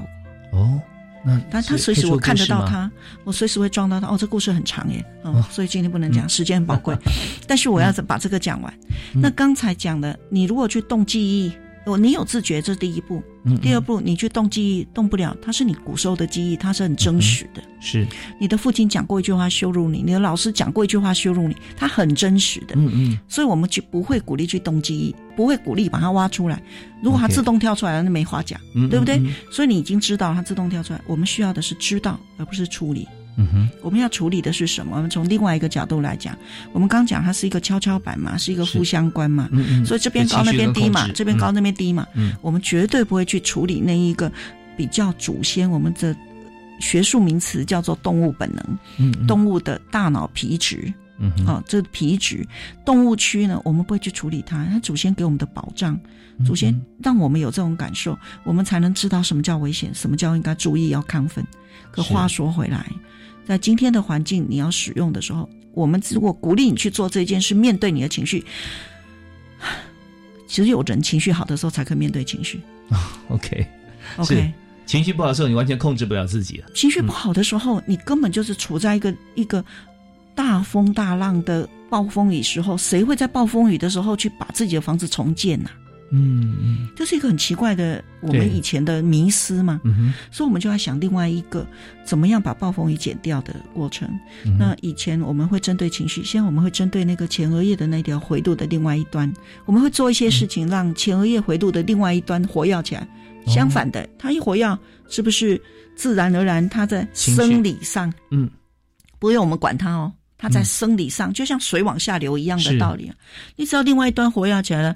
果。哦。那但他随时我看得到他，我随时会撞到他。哦，这故事很长耶，[LAUGHS] 哦，所以今天不能讲，时间很宝贵。[LAUGHS] 但是我要把这个讲完。那刚才讲的，你如果去动记忆，我你有自觉，这是第一步。第二步，你去动记忆，动不了，它是你骨收的记忆，它是很真实的。是你的父亲讲过一句话羞辱你，你的老师讲过一句话羞辱你，它很真实的。嗯嗯。所以我们就不会鼓励去动记忆，不会鼓励把它挖出来。如果它自动跳出来了，那没话讲，对不对？所以你已经知道它自动跳出来，我们需要的是知道，而不是处理。嗯哼，我们要处理的是什么？我们从另外一个角度来讲，我们刚讲它是一个跷跷板嘛，是一个负相关嘛，嗯嗯，所以这边高那边低嘛，这边高那边低嘛，嗯，我们绝对不会去处理那一个比较祖先，我们的学术名词叫做动物本能，嗯，动物的大脑皮质，嗯，哦，这皮质动物区呢，我们不会去处理它，它祖先给我们的保障，祖先让我们有这种感受，我们才能知道什么叫危险，什么叫应该注意要亢奋。可话说回来。在今天的环境，你要使用的时候，我们如果鼓励你去做这件事，面对你的情绪，只有人情绪好的时候才可以面对情绪。OK，OK，情绪不好的时候，你完全控制不了自己了。情绪不好的时候，你根本就是处在一个一个大风大浪的暴风雨时候，谁会在暴风雨的时候去把自己的房子重建呢？嗯嗯，这是一个很奇怪的我们以前的迷思嘛。嗯哼，所以我们就要想另外一个怎么样把暴风雨减掉的过程。嗯、那以前我们会针对情绪，现在我们会针对那个前额叶的那条回路的另外一端，我们会做一些事情，让前额叶回路的另外一端活跃起来。哦、相反的，它一活跃，是不是自然而然它在生理上，嗯，不用我们管它哦。它在生理上、嗯、就像水往下流一样的道理啊！你知道另外一端火要起来了，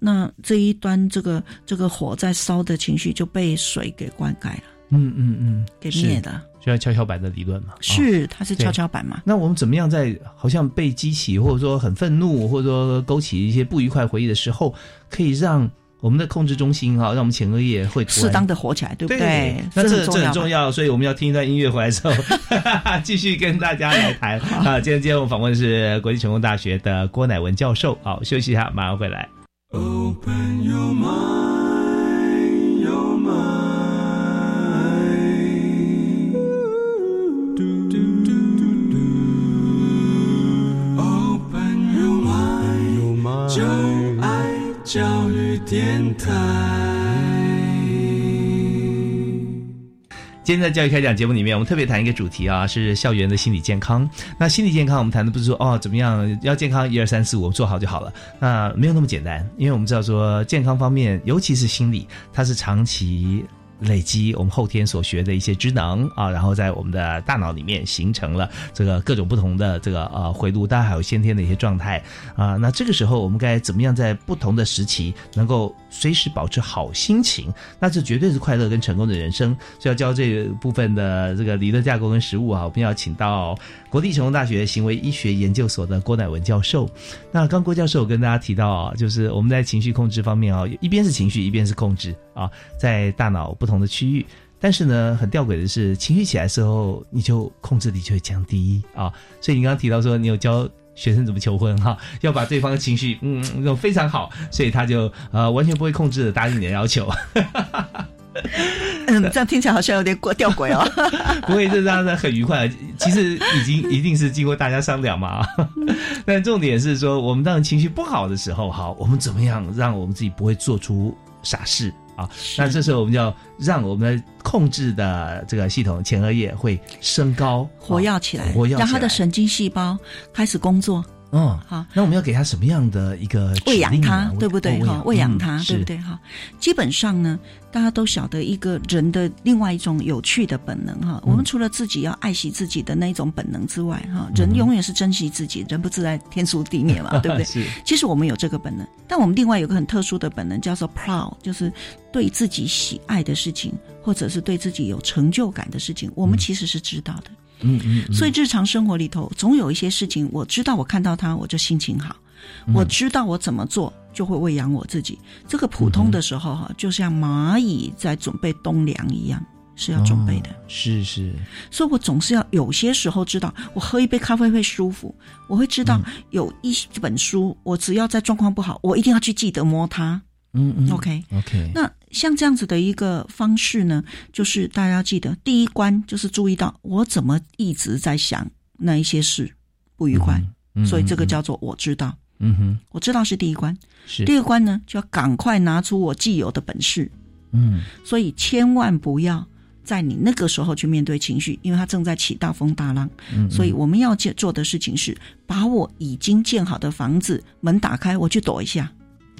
那这一端这个这个火在烧的情绪就被水给灌溉了，嗯嗯嗯，给灭的。就像跷跷板的理论嘛，是它是跷跷板嘛？那我们怎么样在好像被激起，或者说很愤怒，或者说勾起一些不愉快回忆的时候，可以让我我们的控制中心哈，让我们前额叶会适当的活起来，对不对？那这这很重要，所以我们要听一段音乐回来之后，[LAUGHS] 继续跟大家来谈 [LAUGHS] 啊。今天今天我们访问的是国际成功大学的郭乃文教授。好，休息一下，马上回来。Open your mind, your mind. 电台。今天在教育开讲节目里面，我们特别谈一个主题啊，是校园的心理健康。那心理健康，我们谈的不是说哦怎么样要健康，一二三四五做好就好了。那没有那么简单，因为我们知道说健康方面，尤其是心理，它是长期。累积我们后天所学的一些知能啊，然后在我们的大脑里面形成了这个各种不同的这个呃回路，当然还有先天的一些状态啊。那这个时候我们该怎么样在不同的时期能够随时保持好心情？那这绝对是快乐跟成功的人生。所以要教这部分的这个理论架构跟实务啊，我们要请到国立成功大学行为医学研究所的郭乃文教授。那刚郭教授跟大家提到啊，就是我们在情绪控制方面啊，一边是情绪，一边是控制啊，在大脑不。同的区域，但是呢，很吊诡的是，情绪起来的时候，你就控制力就会降低啊。所以你刚刚提到说，你有教学生怎么求婚哈，[LAUGHS] 要把对方的情绪，嗯，那种非常好，所以他就呃完全不会控制的答应你的要求。[LAUGHS] 嗯，这样听起来好像有点过吊诡哦。[LAUGHS] 不会，这样子很愉快。其实已经一定是经过大家商量嘛。但重点是说，我们当情绪不好的时候，好，我们怎么样让我们自己不会做出傻事？啊，那这时候我们就要让我们的控制的这个系统前额叶会升高、活跃起来，活跃让它的神经细胞开始工作。嗯，好，那我们要给他什么样的一个喂养他，对不对？哈，喂养他，对不对？哈，基本上呢，大家都晓得一个人的另外一种有趣的本能哈。我们除了自己要爱惜自己的那种本能之外，哈，人永远是珍惜自己，人不自在天诛地灭嘛，[LAUGHS] 对不对？是。其实我们有这个本能，但我们另外有个很特殊的本能，叫做 proud，就是对自己喜爱的事情，或者是对自己有成就感的事情，我们其实是知道的。嗯嗯嗯，所以日常生活里头总有一些事情，我知道我看到它我就心情好，我知道我怎么做就会喂养我自己。这个普通的时候哈，就像蚂蚁在准备冬粮一样，是要准备的。是是，所以我总是要有些时候知道，我喝一杯咖啡会舒服，我会知道有一本书，我只要在状况不好，我一定要去记得摸它。嗯嗯，OK OK。那像这样子的一个方式呢，就是大家要记得，第一关就是注意到我怎么一直在想那一些事不愉快，所以这个叫做我知道。嗯哼，我知道是第一关。是第二关呢，就要赶快拿出我既有的本事。嗯，所以千万不要在你那个时候去面对情绪，因为它正在起大风大浪。嗯，所以我们要做做的事情是，把我已经建好的房子门打开，我去躲一下。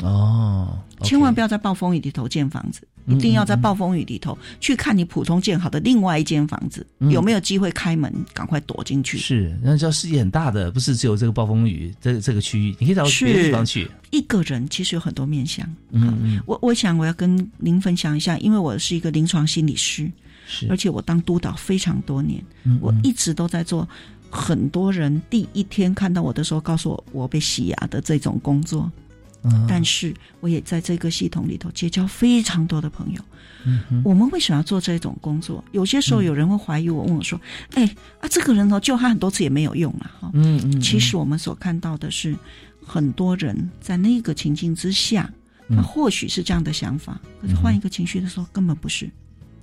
哦，千万不要在暴风雨里头建房子，一定要在暴风雨里头去看你普通建好的另外一间房子有没有机会开门，赶快躲进去。是，那叫世界很大的，不是只有这个暴风雨这这个区域，你可以到别的地方去。一个人其实有很多面相。嗯嗯，我我想我要跟您分享一下，因为我是一个临床心理师，是，而且我当督导非常多年，我一直都在做很多人第一天看到我的时候告诉我我被洗牙的这种工作。但是我也在这个系统里头结交非常多的朋友。嗯，我们为什么要做这种工作？有些时候有人会怀疑我，问我说：“哎啊，这个人呢，救他很多次也没有用啊！”哈，嗯嗯。其实我们所看到的是，很多人在那个情境之下，他或许是这样的想法，可是换一个情绪的时候，根本不是。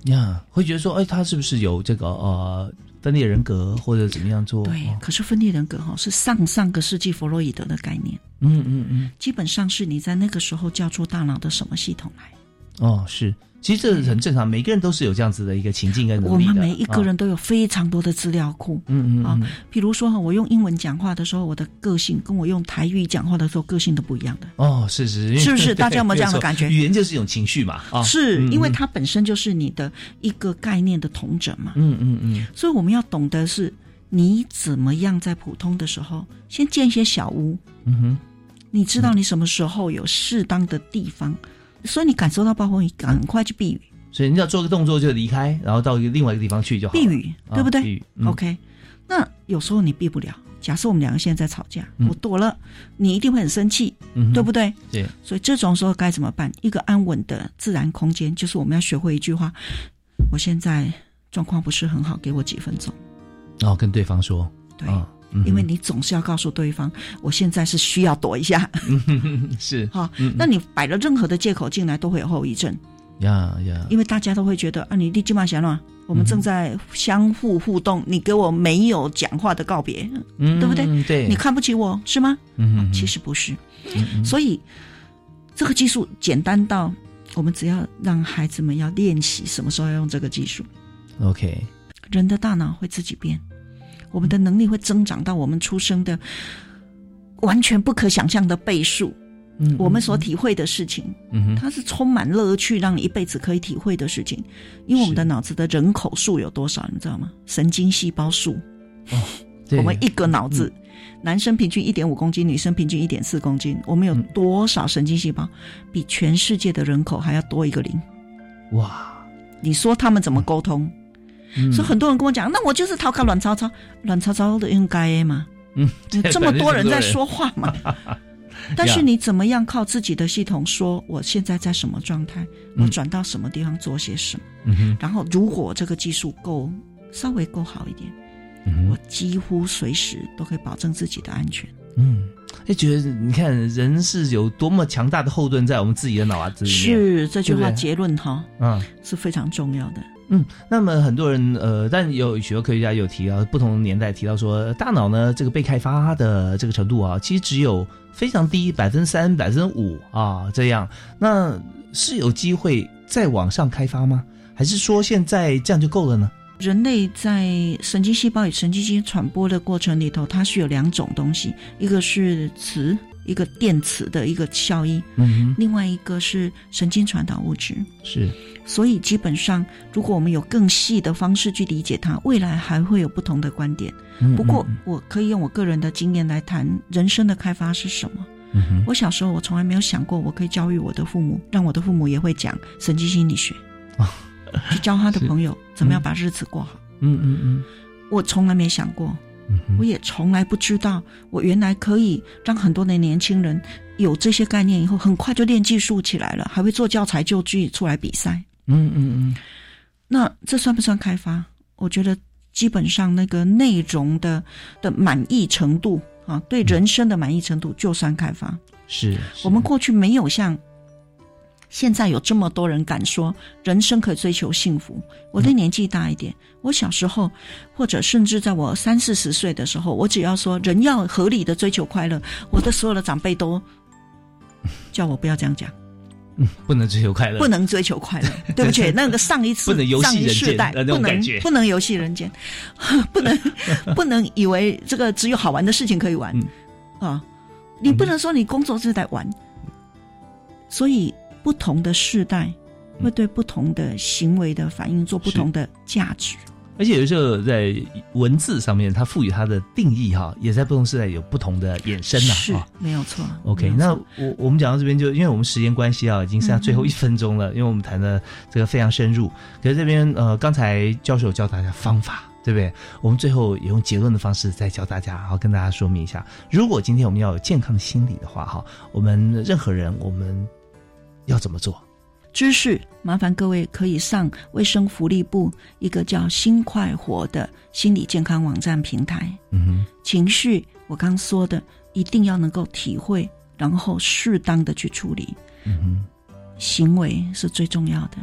呀，会觉得说：“哎，他是不是有这个呃？”分裂人格或者怎么样做？对，可是分裂人格哈是上上个世纪弗洛伊德的概念。嗯嗯嗯，基本上是你在那个时候叫出大脑的什么系统来？哦，是。其实这很正常，每个人都是有这样子的一个情境跟我们每一个人都有非常多的资料库。嗯嗯啊，比如说哈，我用英文讲话的时候，我的个性跟我用台语讲话的时候个性都不一样的。哦，是是，是不是？[LAUGHS] 大家有没有这样的感觉？语言就是一种情绪嘛。啊，是因为它本身就是你的一个概念的同整嘛。嗯嗯嗯。所以我们要懂得是，你怎么样在普通的时候先建一些小屋。嗯哼。你知道你什么时候有适当的地方，所以你感受到暴风雨，赶快去避雨。所以你要做个动作就离开，然后到一个另外一个地方去就好。避雨，对不对？避雨。OK。那有时候你避不了，假设我们两个现在在吵架，嗯我躲了，你一定会很生气，嗯对不对？对，所以这种时候该怎么办？一个安稳的自然空间，就是我们要学会一句话：我现在状况不是很好，给我几分钟。然后跟对方说，对，因为你总是要告诉对方，我现在是需要躲一下。[LAUGHS] 是。[LAUGHS] 哈、嗯那你摆了任何的借口进来，都会有后遗症，呀呀，因为大家都会觉得啊，你立即马想了，我们正在相互互动，你给我没有讲话的告别，嗯对不对？对。你看不起我是吗？嗯哼其实不是，所以这个技术简单到我们只要让孩子们要练习什么时候要用这个技术，OK，人的大脑会自己变，我们的能力会增长到我们出生的完全不可想象的倍数。嗯我们所体会的事情，嗯哼它是充满乐趣，让你一辈子可以体会的事情。因为我们的脑子的人口数有多少，你知道吗？神经细胞数，[LAUGHS] 我们一个脑子，男生平均一点五公斤，女生平均一点四公斤，我们有嗯多少神经细胞？比全世界的人口还要多一个零。哇，你说他们怎么沟通？嗯所以很多人跟我讲，那我就是逃开卵巢操，卵巢操的应该嘛，嗯，这么多人在说话，嘛。[LAUGHS] 但是你怎么样靠自己的系统说，我现在在什么状态，我嗯转到什么地方做些什么？嗯哼然后如果这个技术够稍微够好一点，嗯我几乎随时都可以保证自己的安全。嗯，就觉得你看人是有多么强大的后盾在我们自己的脑子里面，是这句话结论哈，嗯。是非常重要的。嗯，那么很多人呃，但有许多科学家有提到，不同年代提到说，大脑呢这个被开发的这个程度啊，其实只有非常低，百分之三、百分之五啊这样。那是有机会再往上开发吗？还是说现在这样就够了呢？人类在神经细胞与神经系传播的过程里头，它是有两种东西，一个是磁，一个电磁的一个效应，嗯另外一个是神经传导物质。是，所以基本上，如果我们有更细的方式去理解它，未来还会有不同的观点。嗯不过嗯，我可以用我个人的经验来谈人生的开发是什么。我小时候我从来没有想过，我可以教育我的父母，让我的父母也会讲神经心理学，去教他的 [LAUGHS] 朋友怎么样把日子过好。嗯嗯嗯。我从来没想过，嗯，我也从来不知道，我原来可以让很多的年轻人有这些概念以后，很快就练技术起来了，还会做教材就具出来比赛。嗯嗯嗯，那这算不算开发？我觉得基本上那个内容的的满意程度啊，对人生的满意程度就算开发。是，我们过去没有像现在有这么多人敢说人生可以追求幸福。我的年纪大一点，我小时候或者甚至在我三四十岁的时候，我只要说人要合理的追求快乐，我的所有的长辈都叫我不要这样讲，嗯，不能追求快乐，不能追求快乐。[LAUGHS] 对不起，那个上一次不能游戏上一人间世代不能不能游戏人间，不能 [LAUGHS] [LAUGHS] 不能以为这个只有好玩的事情可以玩、嗯啊！你不能说你工作是在玩，所以不同的世代会对不同的行为的反应做不同的价值。而且有时候在文字上面，它赋予它的定义哈，也在不同时代有不同的衍生呐、是啊。没有错。OK，那我我们讲到这边就，因为我们时间关系啊，已经剩下最后一分钟了，因为我们谈的这个非常深入。可是这边呃，刚才教授教大家方法，对不对？我们最后也用结论的方式再教大家，然后跟大家说明一下，如果今天我们要有健康的心理的话，哈，我们任何人我们要怎么做？知识，麻烦各位可以上卫生福利部一个叫“心快活”的心理健康网站平台。嗯哼，情绪，我刚说的，一定要能够体会，然后适当的去处理。嗯哼，行为是最重要的，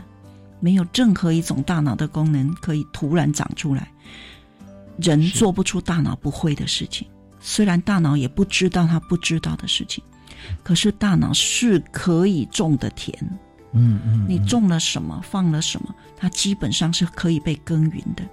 没有任何一种大脑的功能可以突然长出来。人做不出大脑不会的事情，虽然大脑也不知道他不知道的事情，可是大脑是可以种的田。嗯嗯，你种了什么，放了什么，它基本上是可以被耕耘的。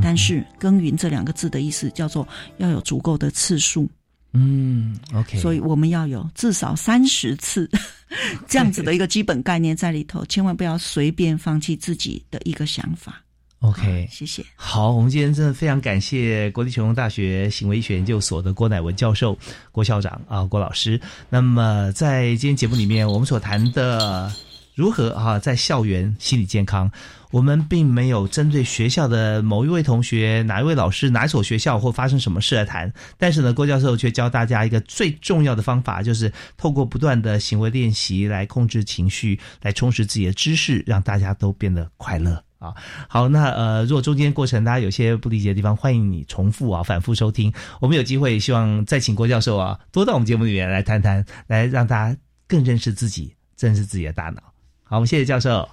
但是“耕耘”这两个字的意思叫做要有足够的次数，嗯，OK，所以我们要有至少三十次 [LAUGHS] 这样子的一个基本概念在里头，千万不要随便放弃自己的一个想法。OK，谢谢。好，我们今天真的非常感谢国立琼大学行为医学研究所的郭乃文教授、郭校长啊，郭老师。那么在今天节目里面，我们所谈的。如何啊在校园心理健康。我们并没有针对学校的某一位同学、哪一位老师、哪一所学校或发生什么事来谈，但是呢，郭教授却教大家一个最重要的方法，就是透过不断的行为练习来控制情绪，来充实自己的知识，让大家都变得快乐啊。好，那呃，如果中间过程大家有些不理解的地方，欢迎你重复啊，反复收听。我们有机会，希望再请郭教授啊，多到我们节目里面来谈谈，来让大家更认识自己，认识自己的大脑。好，我们谢谢教授。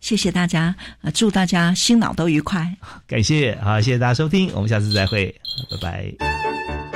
谢谢大家，呃，祝大家心脑都愉快。[LAUGHS] 感谢，好，谢谢大家收听，我们下次再会，拜拜。